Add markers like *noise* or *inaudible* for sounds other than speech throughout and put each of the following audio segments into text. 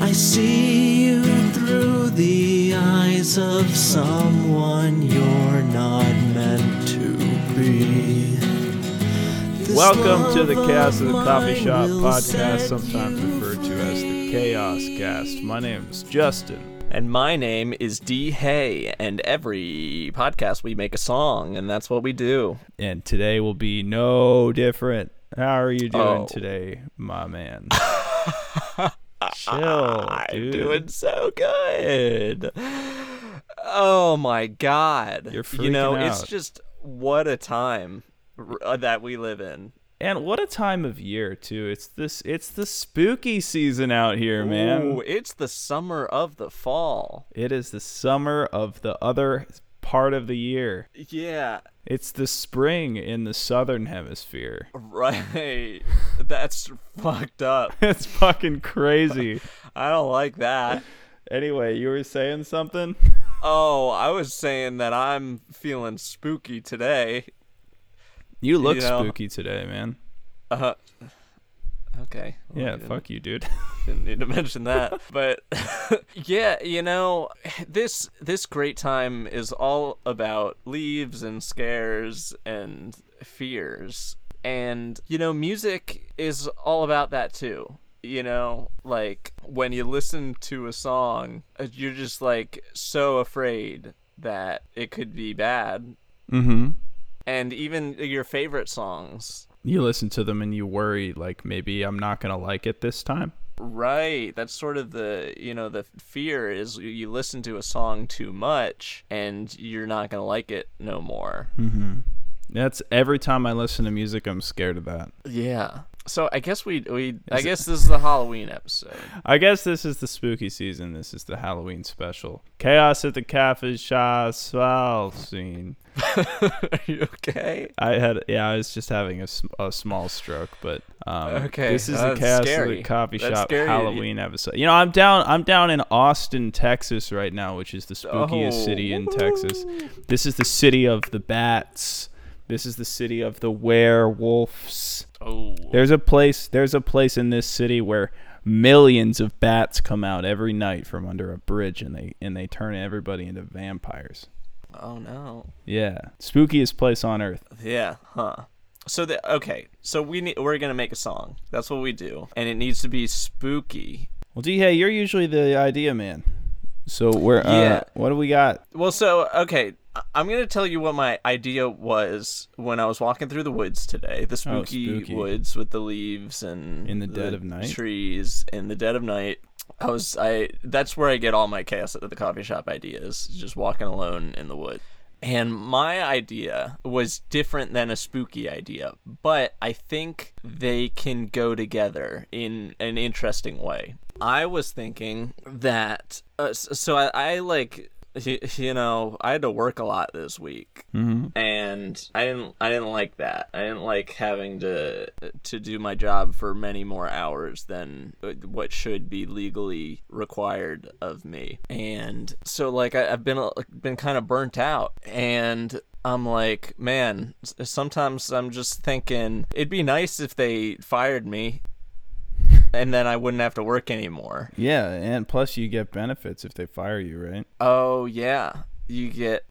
I see you through the eyes of someone you're not meant to be. This Welcome to the love Chaos of the Coffee Shop podcast, sometimes referred to as the Chaos Cast. My name is Justin. And my name is D. Hay, and every podcast we make a song, and that's what we do. And today will be no different. How are you doing Oh. today, my man? *laughs* Chill, I'm dude. doing so good. Oh my god! You're freaking you know, freaking it's just what a time uh, that we live in. And what a time of year too. It's this it's the spooky season out here, man. Ooh, it's the summer of the fall. It is the summer of the other part of the year. Yeah, It's the spring in the southern hemisphere. right. *laughs* That's fucked up. *laughs* It's fucking crazy. *laughs* I don't like that. anyway, you were saying something? Oh, I was saying that I'm feeling spooky today. You look You know- spooky today, man. Uh, okay. Well, Yeah, fuck you, dude. *laughs* Didn't need to mention that, *laughs* but *laughs* yeah, you know, this this great time is all about leaves and scares and fears, and you know, music is all about that too. You know, like when you listen to a song, uh, you're just like so afraid that it could be bad, mm-hmm. and even your favorite songs You listen to them and you worry, like maybe I'm not gonna like it this time. Right. That's sort of the, you know, the fear is you listen to a song too much and you're not going to like it no more. Mm-hmm. That's every time I listen to music, I'm scared of that. Yeah. So I guess we we I Is it- guess this is the Halloween episode. I guess this is the spooky season. This is the Halloween special. Chaos at the Cafe Shah Swal scene. *laughs* Are you okay? I had, yeah, I was just having a, a small stroke, but um, Okay, this is that's the Chaos scary. the Coffee That's Shop scary. Halloween episode. You know, I'm down. I'm down in Austin, Texas, right now, which is the spookiest Oh, city in Texas. This is the city of the bats. This is the city of the werewolves. Oh. There's a place. There's a place in this city where millions of bats come out every night from under a bridge, and they and they turn everybody into vampires. Oh no. Yeah, spookiest place on earth. Yeah, huh. So the okay, so we need we're going to make a song. That's what we do. And it needs to be spooky. Well, D, hey, you're usually the idea man. So we're uh, Yeah. what do we got? Well, so okay, I'm gonna tell you what my idea was when I was walking through the woods today. The spooky, Oh, spooky. woods with the leaves and In the dead of night? trees in the dead of night. I was I. That's where I get all my chaos at the coffee shop ideas. Just walking alone in the woods. And my idea was different than a spooky idea, but I think they can go together in an interesting way. I was thinking that, uh, so I, I like, you know, I had to work a lot this week, Mm-hmm. and I didn't, I didn't like that. I didn't like having to to do my job for many more hours than what should be legally required of me. And so, like, I, I've been been kind of burnt out, and I'm like, man, sometimes I'm just thinking it'd be nice if they fired me and then I wouldn't have to work anymore. Yeah, and plus you get benefits if they fire you, right? Oh, yeah. You get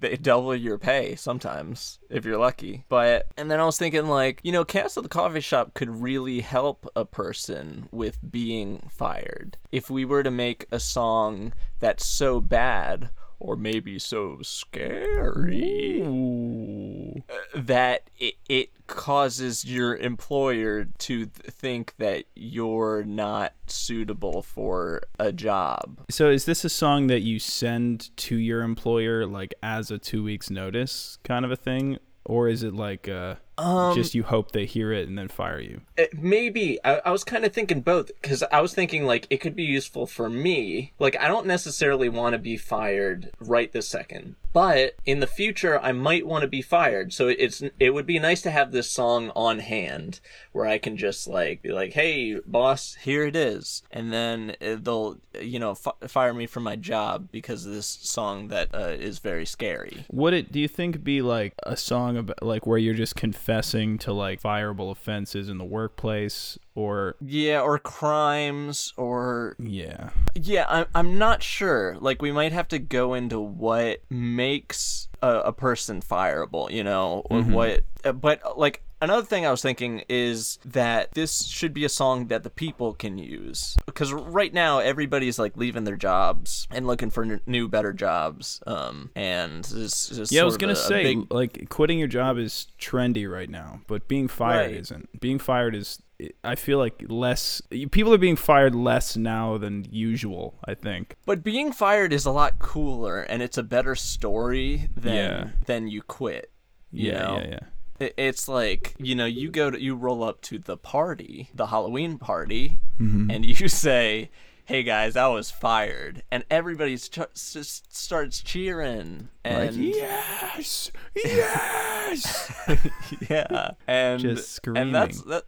they double your pay sometimes if you're lucky. But and then I was thinking like, you know, Cast at the Coffee Shop could really help a person with being fired. If we were to make a song that's so bad or maybe so scary Ooh. that it, it causes your employer to th- think that you're not suitable for a job. So is this a song that you send to your employer like as a two weeks notice kind of a thing? Or is it like uh Um, just you hope they hear it and then fire you? Uh, maybe I, I was kind of thinking both because I was thinking like it could be useful for me. Like I don't necessarily want to be fired right this second, but in the future I might want to be fired. So it's it would be nice to have this song on hand where I can just like be like, "Hey, boss, here it is," and then uh, they'll you know f- fire me from my job because of this song that uh, is very scary. Would it do you think be like a song about like where you're just confessing to like fireable offenses in the workplace or Yeah, or crimes, or yeah. yeah, I'm I'm not sure. Like we might have to go into what makes a, a person fireable, you know, or what. uh, But like another thing I was thinking is that this should be a song that the people can use because right now everybody's like leaving their jobs and looking for n- new, better jobs. Um, and this is Yeah, I was gonna a- a say big- like quitting your job is trendy right now, but being fired Right. isn't. Being fired is. I feel like less people are being fired less now than usual. I think. But being fired is a lot cooler, and it's a better story than Yeah. than you quit. you Yeah, know? yeah, yeah. It- It's like you know, you go to you roll up to the party, the Halloween party, Mm-hmm. and you *laughs* say, "Hey guys, I was fired," and everybody st- just starts cheering, Like and yes, yes. *laughs* yeah, *laughs* and Just and that's screaming. that.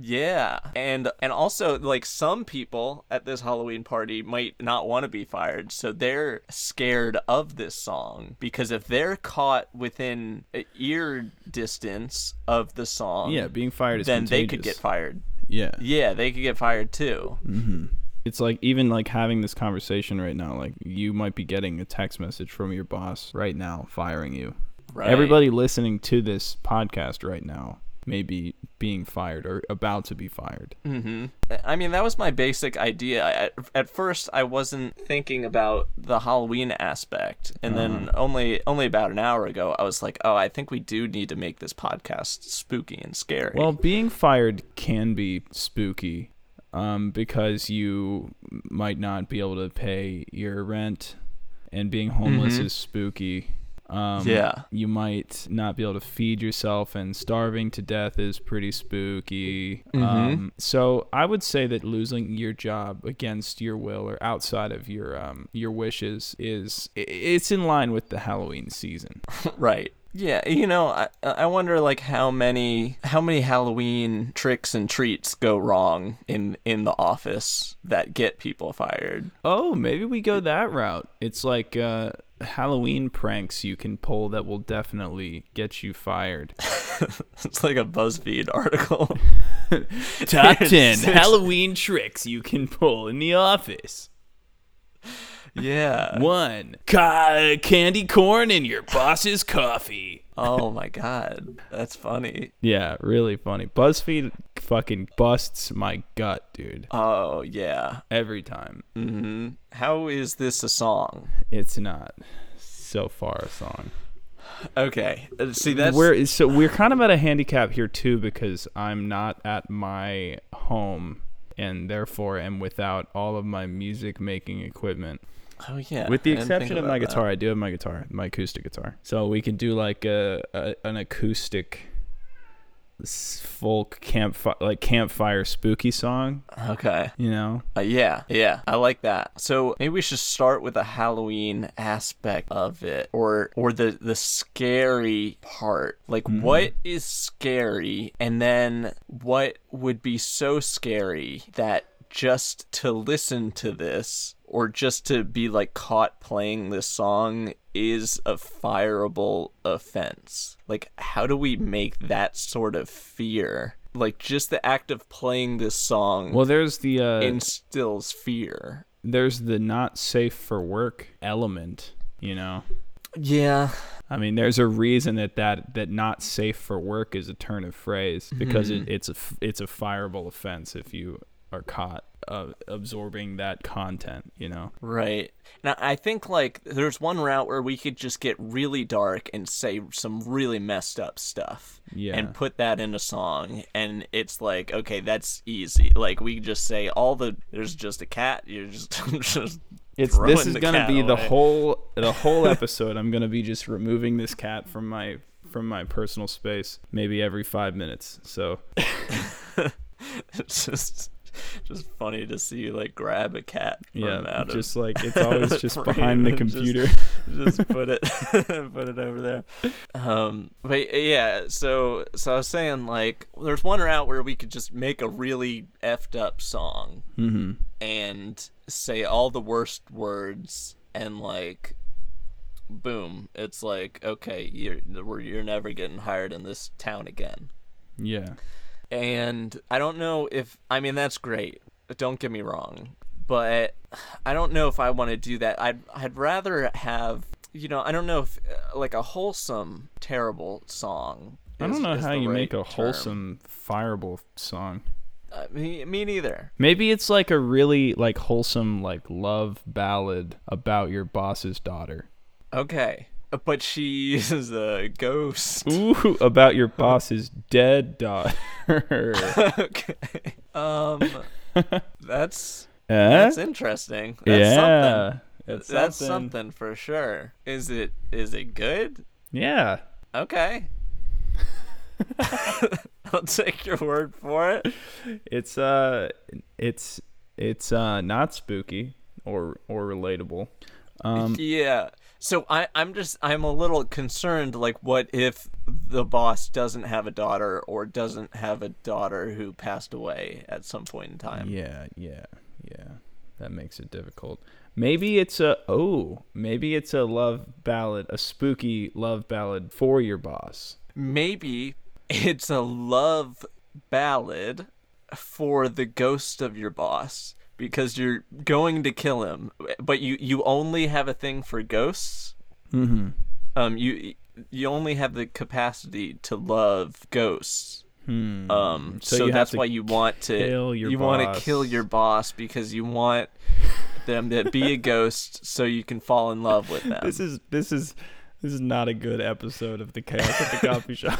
Yeah, and and also like some people at this Halloween party might not want to be fired, so they're scared of this song because if they're caught within ear distance of the song, yeah, being fired is then they could get fired. Yeah, Yeah, they could get fired too. Mm-hmm. it's like even like having this conversation right now. Like you might be getting a text message from your boss right now firing you. Right. Everybody listening to this podcast right now may be being fired or about to be fired. Mm-hmm. I mean, that was my basic idea. I, at, at first, I wasn't thinking about the Halloween aspect, and then only only about an hour ago, I was like, "Oh, I think we do need to make this podcast spooky and scary." Well, being fired can be spooky um, because you might not be able to pay your rent, and being homeless is spooky. Um, Yeah. You might not be able to feed yourself, and starving to death is pretty spooky. Um, so I would say that losing your job against your will or outside of your um, your wishes is it's in line with the Halloween season. *laughs* right. Yeah, you know, I I wonder like how many how many Halloween tricks and treats go wrong in in the office that get people fired. Oh, maybe we go that route. It's like uh, Halloween pranks you can pull that will definitely get you fired. *laughs* It's like a BuzzFeed article. Top *laughs* 10 Halloween tricks you can pull in the office. Yeah. One, ca- candy corn in your boss's coffee. Oh my god, that's funny. Yeah, really funny. BuzzFeed fucking busts my gut, dude. Oh yeah. Every time. hmm How is this a song? It's not so far a song. Okay, uh, see that's we're so we're kind of at a handicap here too because I'm not at my home and therefore am without all of my music making equiment. Oh yeah. With the I didn't think exception of my that. guitar, I do have my guitar, my acoustic guitar. So we can do like a, a an acoustic folk campfire like campfire spooky song, Okay. you know? Uh, yeah, yeah, I like that. So maybe we should start with the Halloween aspect of it, or or the the scary part. Like, Mm-hmm. what is scary, and then what would be so scary that just to listen to this, or just to be like caught playing this song, is a fireable offense. Like, how do we make that sort of fear? Like, just the act of playing this song Well, there's the uh instills fear. there's the not safe for work element, you know? Yeah. I mean, there's a reason that that, that not safe for work is a turn of phrase because Mm-hmm. it, it's a it's a fireable offense if you are caught uh, absorbing that content. You know, Right. Now I think like there's one route where we could just get really dark and say some really messed up stuff. Yeah. And put that in a song and it's like, okay, that's easy. Like we just say all the there's just a cat, you're just *laughs* just it's this is gonna be the whole the whole *laughs* episode. I'm gonna be just removing this cat from my from my personal space maybe every five minutes. So *laughs* it's just *laughs* just funny to see you like grab a cat from yeah, out of just like it's always *laughs* just behind the and just- computer. *laughs* just put it put it over there um but yeah so so i was saying like there's one route where we could just make a really effed up song hmm and say all the worst words and like boom it's like okay you're you're never getting hired in this town again Yeah. And I don't know if I mean that's great. Don't get me wrong, but I don't know if I want to do that. I'd I'd rather have you know I don't know if uh, like a wholesome terrible song. I don't know is how you make right a term. wholesome fireable song. Uh, me, me neither. Maybe it's like a really like wholesome like love ballad about your boss's daughter. Okay, but she is a ghost. Ooh, about your boss's dead daughter. *laughs* okay. Um, *laughs* that's Eh? that's interesting. That's something. yeah. It's That's something. something for sure. Is it is it good? Yeah. Okay. *laughs* I'll take your word for it. It's uh it's it's uh not spooky or or relatable. Um yeah. So I I'm just I'm a little concerned like what if the boss doesn't have a daughter or doesn't have a daughter who passed away at some point in time. yeah, yeah, yeah. That makes it difficult. Maybe it's a oh, maybe it's a love ballad, a spooky love ballad for your boss. Maybe it's a love ballad for the ghost of your boss because you're going to kill him, but you you only have a thing for ghosts. Mhm. Um you you only have the capacity to love ghosts. Hmm. Um, So so, that's why you want to kill your you want to boss. kill your boss because you want them to be a ghost so you can fall in love with *laughs* them. This is this is this is not a good episode of the chaos at the coffee *laughs* shop.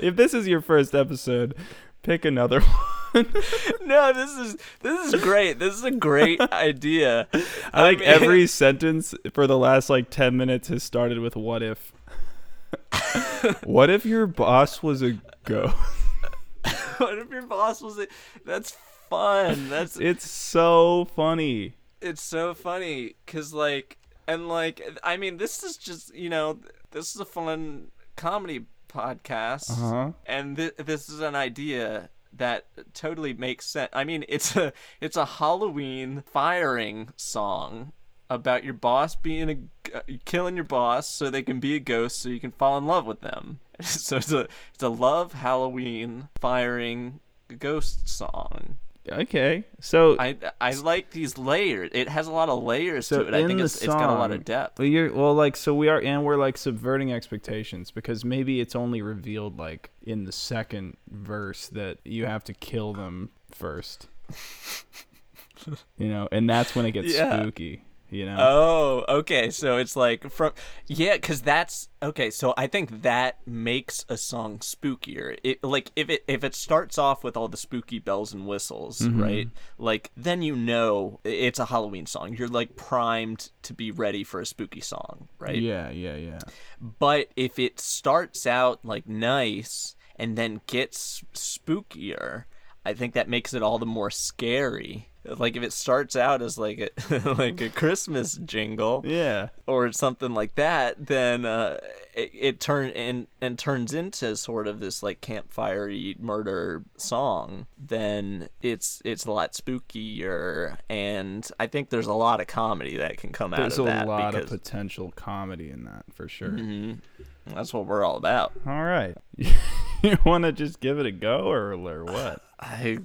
if this is your first episode, pick another *laughs* one. *laughs* no, this is this is great. This is a great idea. I like mean- every sentence for the last like 10 minutes has started with what if. what if your boss was a ghost? what if your boss was a, that's fun. That's It's so funny. it's so funny cuz like and like I mean this is just, you know, this is a fun comedy podcast. Uh-huh. and th- this is an idea that totally makes sense. I mean, it's a it's a Halloween firing song about your boss being a uh, killing your boss so they can be a ghost so you can fall in love with them. *laughs* so it's a it's a love Halloween firing ghost song. Okay. So I I like these layers. It has a lot of layers so to it. I think it's, it's got a lot of depth. Well, you're well, like so we are, and we're like subverting expectations because maybe it's only revealed like in the second verse that you have to kill them first. *laughs* you know, and that's when it gets Yeah. spooky. You know. Oh, okay. So it's like from yeah, because that's okay. So I think that makes a song spookier. It like if it if it starts off with all the spooky bells and whistles, Mm-hmm. right? Like then you know it's a Halloween song. You're like primed to be ready for a spooky song, right? Yeah, yeah, yeah. But if it starts out like nice and then gets spookier, I think that makes it all the more scary. Like if it starts out as like a *laughs* like a Christmas jingle Yeah. or something like that, then uh, it, it turn and and turns into sort of this like campfire murder song. Then it's it's a lot spookier, and I think there's a lot of comedy that can come There's out of that. There's a lot because of potential comedy in that for sure. Mhm. that's what we're all about. All right. *laughs* *laughs* you want to just give it a go or, or what? *sighs* I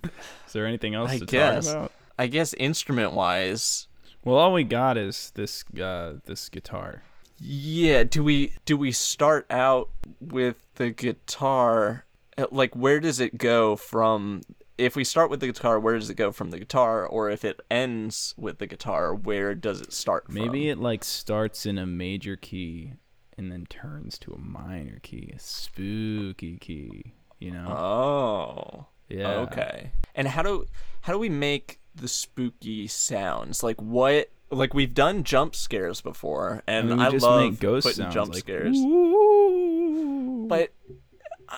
Is there anything else I to guess. talk about? I guess instrument wise, Well, all we got is this uh, this guitar. yeah. Do we do we start out with the guitar? Uh, Like, where does it go from? If we start with the guitar, where does it go from the guitar? Or if it ends with the guitar, where does it start from? Maybe it like starts in a major key and then turns to a minor key, a spooky key. You know? Oh. yeah. Okay. And how do how do we make the spooky sounds? Like what? Like we've done jump scares before, I and mean, I, just love make ghost putting sounds jump like, scares. "Ooh." But uh,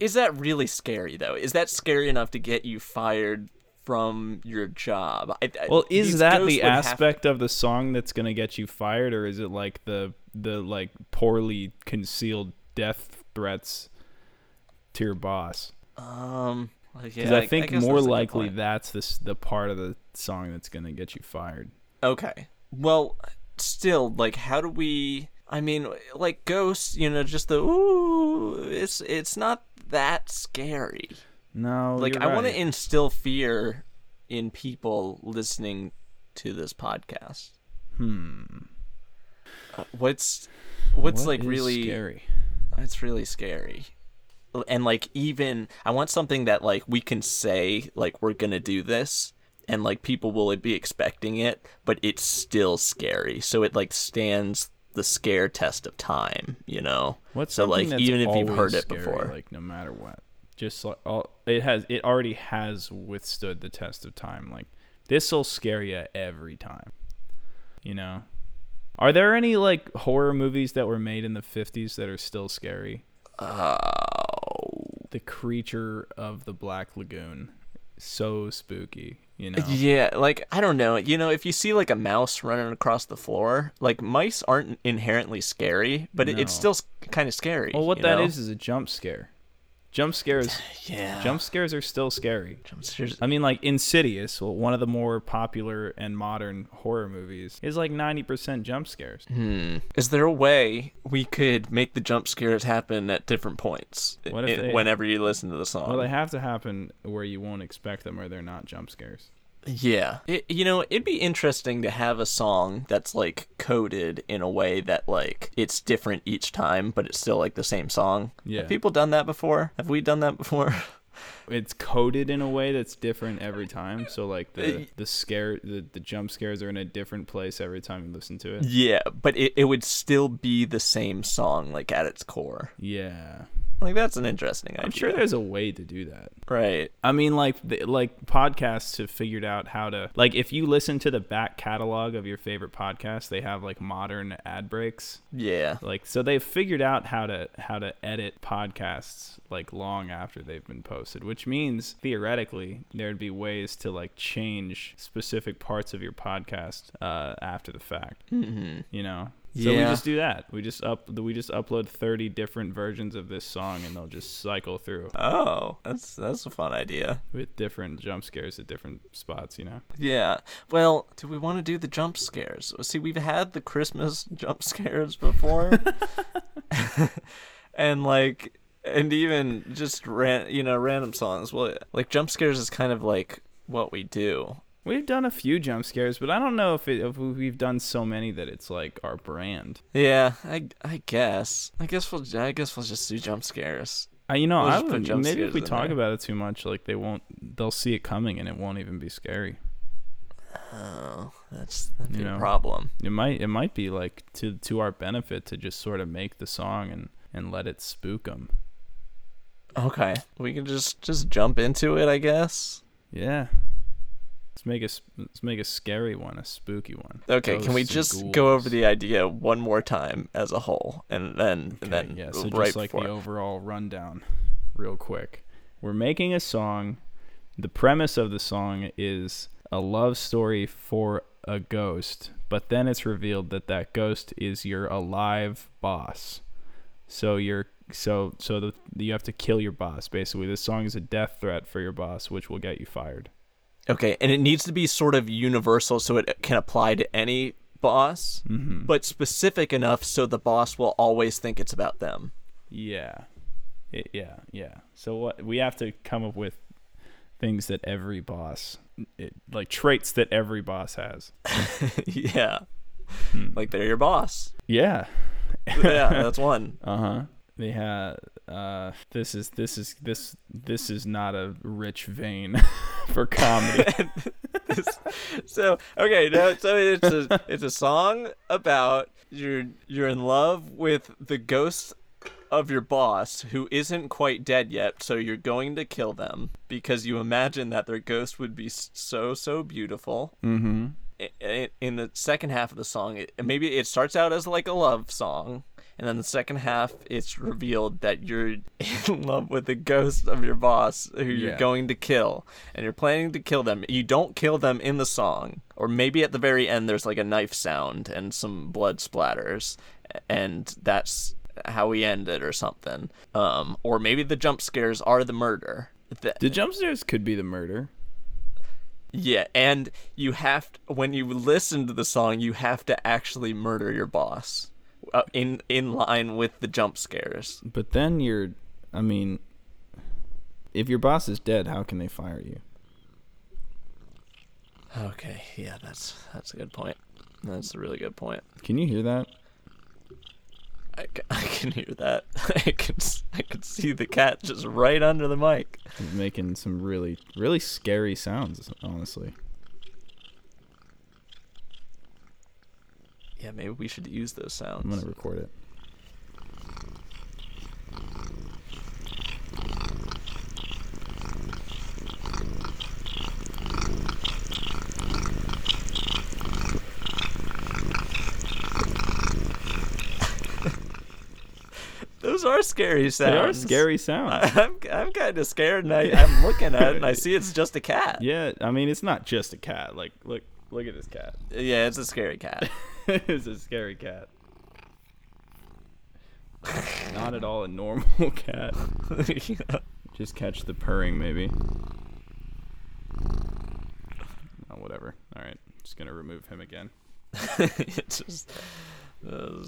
is that really scary though? Is that scary enough to get you fired from your job? I, I- Well, is that the aspect of the song that's gonna get you fired, or is it like the the like poorly concealed death threats to your boss? Um, Because yeah, I think guess more that's likely that's the the part of the song that's gonna get you fired. Okay. Well, still, like, how do we? I mean, like ghosts, you know, just the ooh, it's it's not that scary. No, like I want to instill fear in people listening to this podcast. Hmm. What's what's What like really scary? It's really scary. And like even I want something that like we can say like we're going to do this and like people will be expecting it, but it's still scary. So it like stands the scare test of time, you know. What's so like even if you've heard it scary, before. like no matter what, just like all, it has, it already has withstood the test of time. Like this will scare you every time. You know, are there any like horror movies that were made in the fifties that are still scary? Oh. The Creature of the Black Lagoon, so spooky. You know, Yeah, like I don't know. You know, if you see like a mouse running across the floor, like mice aren't inherently scary, but it, it's still kind of scary. well, what that know? is is a jump scare. Jump scares, *laughs* yeah. jump scares are still scary. jump scares. I mean, like Insidious, well, one of the more popular and modern horror movies, is like 90% jump scares. Hmm. Is there a way we could make the jump scares happen at different points What if i- they- whenever you listen to the song? Well, they have to happen where you won't expect them or they're not jump scares. Yeah. It, you know, it'd be interesting to have a song that's like coded in a way that like it's different each time, but it's still like the same song. Yeah. Have people done that before? Have we done that before? *laughs* It's coded in a way that's different every time. So, like, the, Uh, the scare, the, the jump scares are in a different place every time you listen to it. yeah, but it, it would still be the same song, like at its core. Yeah. Like that's an interesting idea. I'm sure there's a way to do that. right. I mean, like, the, like podcasts have figured out how to like if you listen to the back catalog of your favorite podcast, they have like modern ad breaks. Yeah. Like, so they've figured out how to how to edit podcasts like long after they've been posted, which means theoretically there'd be ways to like change specific parts of your podcast uh, after the fact. hmm You know. So we just do that. We just up we just upload 30 different versions of this song and they'll just cycle through Oh, that's that's a fun idea. with different jump scares at different spots, you know. Yeah. Well, do we want to do the jump scares? See, we've had the Christmas *laughs* jump scares before. *laughs* and like and even just ran, you know, random songs. Well, like jump scares is kind of like what we do. We've done a few jump scares, but I don't know if, it, if we've done so many that it's like our brand. Yeah, I I guess. I guess we'll I guess we'll just do jump scares. Uh, you know, We'll I would, jump maybe if we talk there. about it too much, like they won't, they'll see it coming and it won't even be scary. Oh, that's that'd be You a problem. It might, it might be like to to our benefit to just sort of make the song and and let it spook them. Okay, we can just just jump into it, I guess. Yeah. Let's make a let's make a scary one, a spooky one. Okay, can we just go over the idea one more time as a whole, and then and then yeah, so right just like before. the overall rundown, real quick. We're making a song. The premise of the song is a love story for a ghost, but then it's revealed that that ghost is your alive boss. So you're so so the, you have to kill your boss. Basically, this song is a death threat for your boss, which will get you fired. Okay, and it needs to be sort of universal so it can apply to any boss, Mm-hmm. but specific enough so the boss will always think it's about them. Yeah. It, yeah, yeah. So what we have to come up with things that every boss it, like traits that every boss has. *laughs* yeah, Hmm. like they're your boss. Yeah. yeah, that's *laughs* one. Uh-huh. They have uh this is this is this this is not a rich vein *laughs* for comedy. *laughs* so okay, now so it's a it's a song about you're you're in love with the ghost of your boss who isn't quite dead yet, so you're going to kill them because you imagine that their ghost would be so so beautiful. mhm. I- In the second half of the song, it, maybe it starts out as like a love song, and then the second half it's revealed that you're in *laughs* love with the ghost of your boss who you're going to kill, and you're planning to kill them. You don't kill them in the song, or maybe at the very end there's like a knife sound and some blood splatters, and that's how we end it or something. Um, or maybe the jump scares are the murder. Th- The jump scares could be the murder. yeah, and you have to, when you listen to the song, you have to actually murder your boss uh, in in line with the jump scares. But then you're I mean if your boss is dead, how can they fire you? Okay, yeah, that's that's a good point. That's a really good point. Can you hear that? I, I can hear that. *laughs* I can I can see the cat just right under the mic. He's making some really, really scary sounds. Honestly, Yeah, maybe we should use those sounds. I'm gonna record it. *laughs* Those are scary sounds. They are scary sounds. I, *laughs* I'm I'm kind of scared, and I, I'm looking at it, and I see it's just a cat. yeah, I mean it's not just a cat. Like, look, look at this cat. Yeah, it's a scary cat. *laughs* it's a scary cat. Not at all a normal *laughs* cat. Yeah. *laughs* Just catch the purring, maybe. Oh, whatever. All right, just gonna remove him again. it's just uh,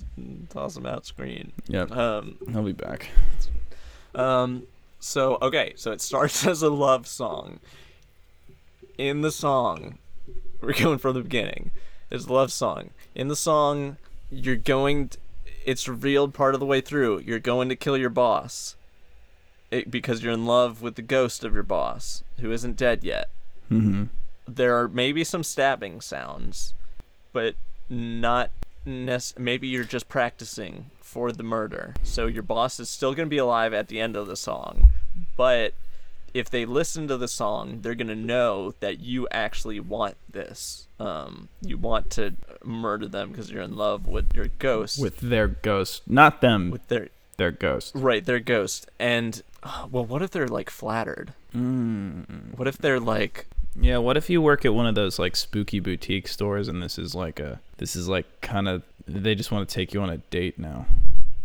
toss him out screen. Yep, Um, I'll be back. um, so okay, so it starts as a love song. In the song, *laughs* we're going from the beginning. It's a love song. In the song, you're going. it's revealed part of the way through. You're going to kill your boss. It, because you're in love with the ghost of your boss, who isn't dead yet. Mm-hmm. there are maybe some stabbing sounds, but not nec- maybe you're just practicing for the murder. So your boss is still going to be alive at the end of the song, but if they listen to the song, they're going to know that you actually want this. Um, you want to murder them because you're in love with your ghost. With their ghost, not them. with their their ghost. right, their ghost. And uh, well, what if they're like flattered? Mm. What if they're like Yeah, what if you work at one of those like spooky boutique stores and this is like a this is like kind of they just want to take you on a date now.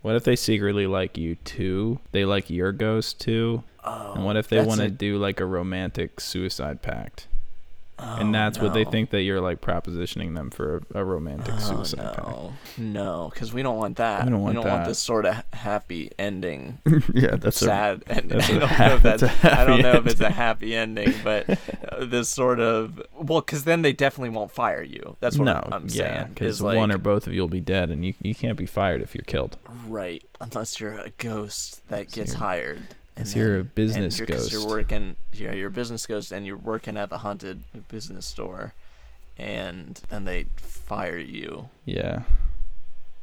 What if they secretly like you too? They like your ghost too? oh, And what if they oh, want to do like a romantic suicide pact? Oh, and that's what they think that you're like propositioning them for a, a romantic Oh, suicide no, no, because we don't want that. We don't want that. this sort of happy ending, *laughs* yeah, that's a sad ending. that's *laughs* I a don't ha- know if that's that's. a I don't know if it's a happy ending, but uh, this sort of well, because then they definitely won't fire you. That's what no, I'm, I'm yeah, saying. because like, one or both of you will be dead, and you you can't be fired if you're killed. right, unless you're a ghost that So gets you're- hired. Unless then- you're a and business you're, 'cause ghost. You're working, yeah, you're a business ghost, and you're working at the haunted business store, and then they fire you. Yeah,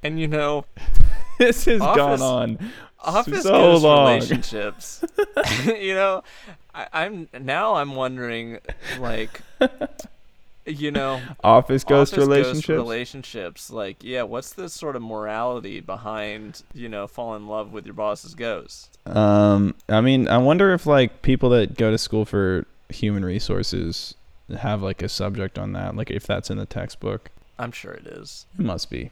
And you know, *laughs* this has gone on office so ghost long. relationships. *laughs* *laughs* you know, I, I'm now I'm wondering, like, you know, Office ghost office relationships. relationships. Like, yeah, what's the sort of morality behind you know fall in love with your boss's ghost? um, I mean, I wonder if like people that go to school for human resources have like a subject on that. Like if that's in the textbook, I'm sure it is. it must be.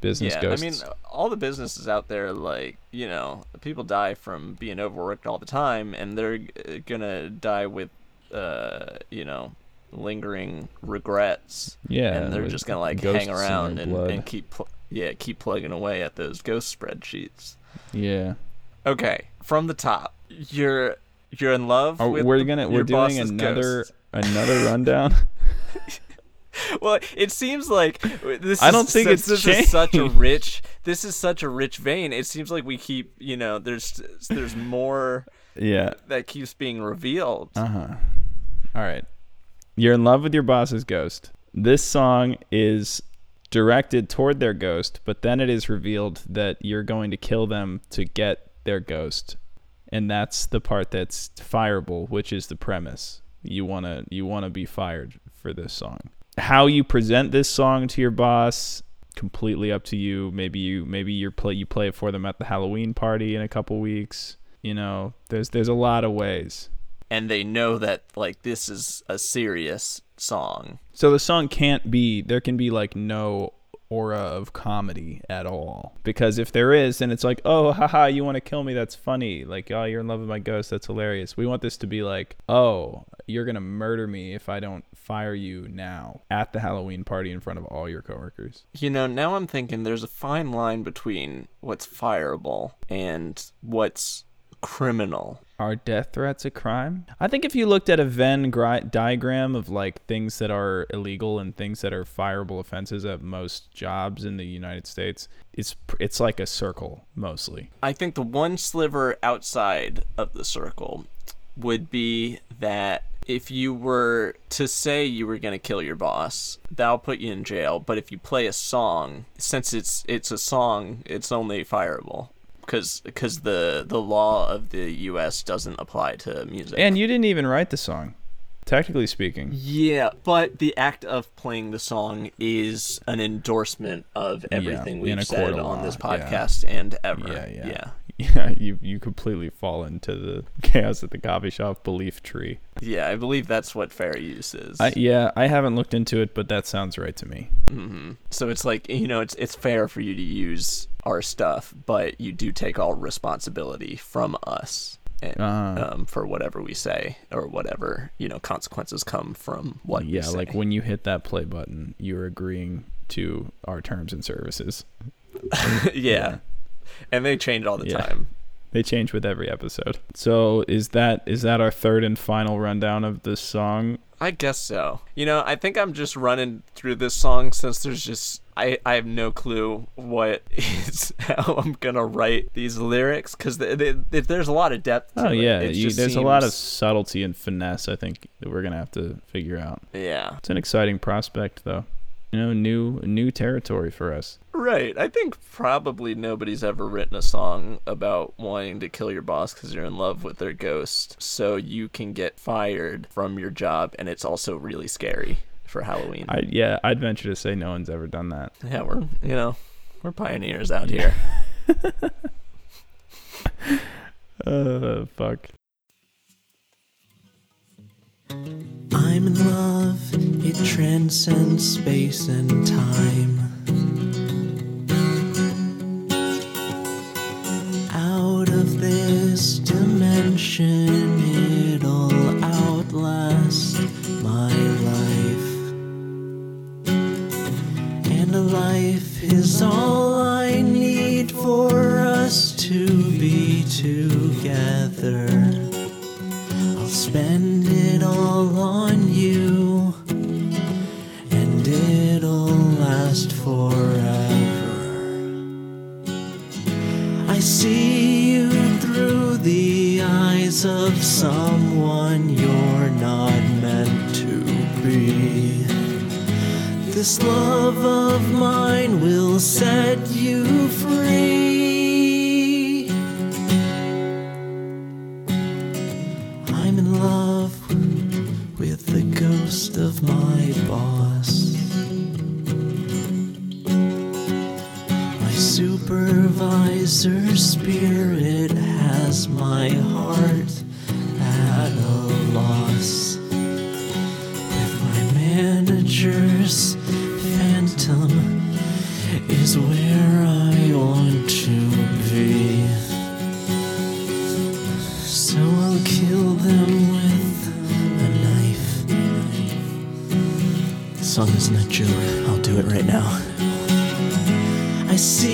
Business yeah, ghosts. I mean, all the businesses out there, like you know, people die from being overworked all the time, and they're uh, gonna die with, uh, you know, lingering regrets. yeah, and they're just gonna like hang around and, and keep pl- yeah keep plugging away at those ghost spreadsheets yeah. okay from the top you're you're in love Are, we're gonna we're doing another another *laughs* rundown. *laughs* well it seems like this I don't is, think it's this is such a rich this is such a rich vein it seems like we keep you know there's there's more yeah. that keeps being revealed Uh huh. All right. You're in love with your boss's ghost. This song is directed toward their ghost, but then it is revealed that you're going to kill them to get their ghost. And that's the part that's fireable, which is the premise. You want to you want to be fired for this song. How you present this song to your boss completely up to you. Maybe you maybe you play you play it for them at the Halloween party in a couple weeks. You know, there's there's a lot of ways. And they know that like this is a serious song. So the song can't be there can be like no aura of comedy at all. Because if there is then it's like oh haha you want to kill me? That's funny. Like oh you're in love with my ghost. That's hilarious. We want this to be like oh you're gonna murder me if i don't fire you now at the halloween party in front of all your coworkers. You know, now I'm thinking there's a fine line between what's fireable and what's criminal. Are death threats a crime? I think if you looked at a Venn gri- diagram of like things that are illegal and things that are fireable offenses at most jobs in the United States, it's it's like a circle mostly. I think the one sliver outside of the circle would be that if you were to say you were going to kill your boss, that'll put you in jail. But if you play a song, since it's it's a song, it's only fireable because because the the law of the U.S. doesn't apply to music. And you didn't even write the song, technically speaking. yeah, but the act of playing the song is an endorsement of everything in we've said on this yeah. podcast and ever. Yeah, yeah. yeah. Yeah, *laughs* you you completely fall into the *laughs* chaos at the coffee shop belief tree. Yeah, I believe that's what fair use is. I, yeah, I haven't looked into it, but that sounds right to me. hmm So it's like you know, it's it's fair for you to use our stuff, but you do take all responsibility from us and, Uh, um, for whatever we say or whatever you know consequences come from what. we yeah, like when you hit that play button, you're agreeing to our terms and services. *laughs* yeah. And they change all the Yeah. time. They change with every episode. So is that is that our third and final rundown of this song? I guess so. You know, I think I'm just running through this song since there's just I, I have no clue what *laughs* is how I'm gonna write these lyrics because there's a lot of depth. To Oh yeah, you, there's a lot of subtlety and finesse. I think that we're gonna have to figure out. yeah. It's an exciting prospect, though. You know, new new territory for us. Right. I think probably nobody's ever written a song about wanting to kill your boss because you're in love with their ghost, so you can get fired from your job, and it's also really scary for Halloween. I yeah, I'd venture to say no one's ever done that. yeah, we're you know we're pioneers out here. *laughs* Uh, fuck. I'm in love, it transcends space and time. Out of this dimension, supervisor spirit has my heart at a loss. With my manager's phantom is where I want to be. So I'll kill them with a knife. Song isn't a joke. I'll do it right now. I see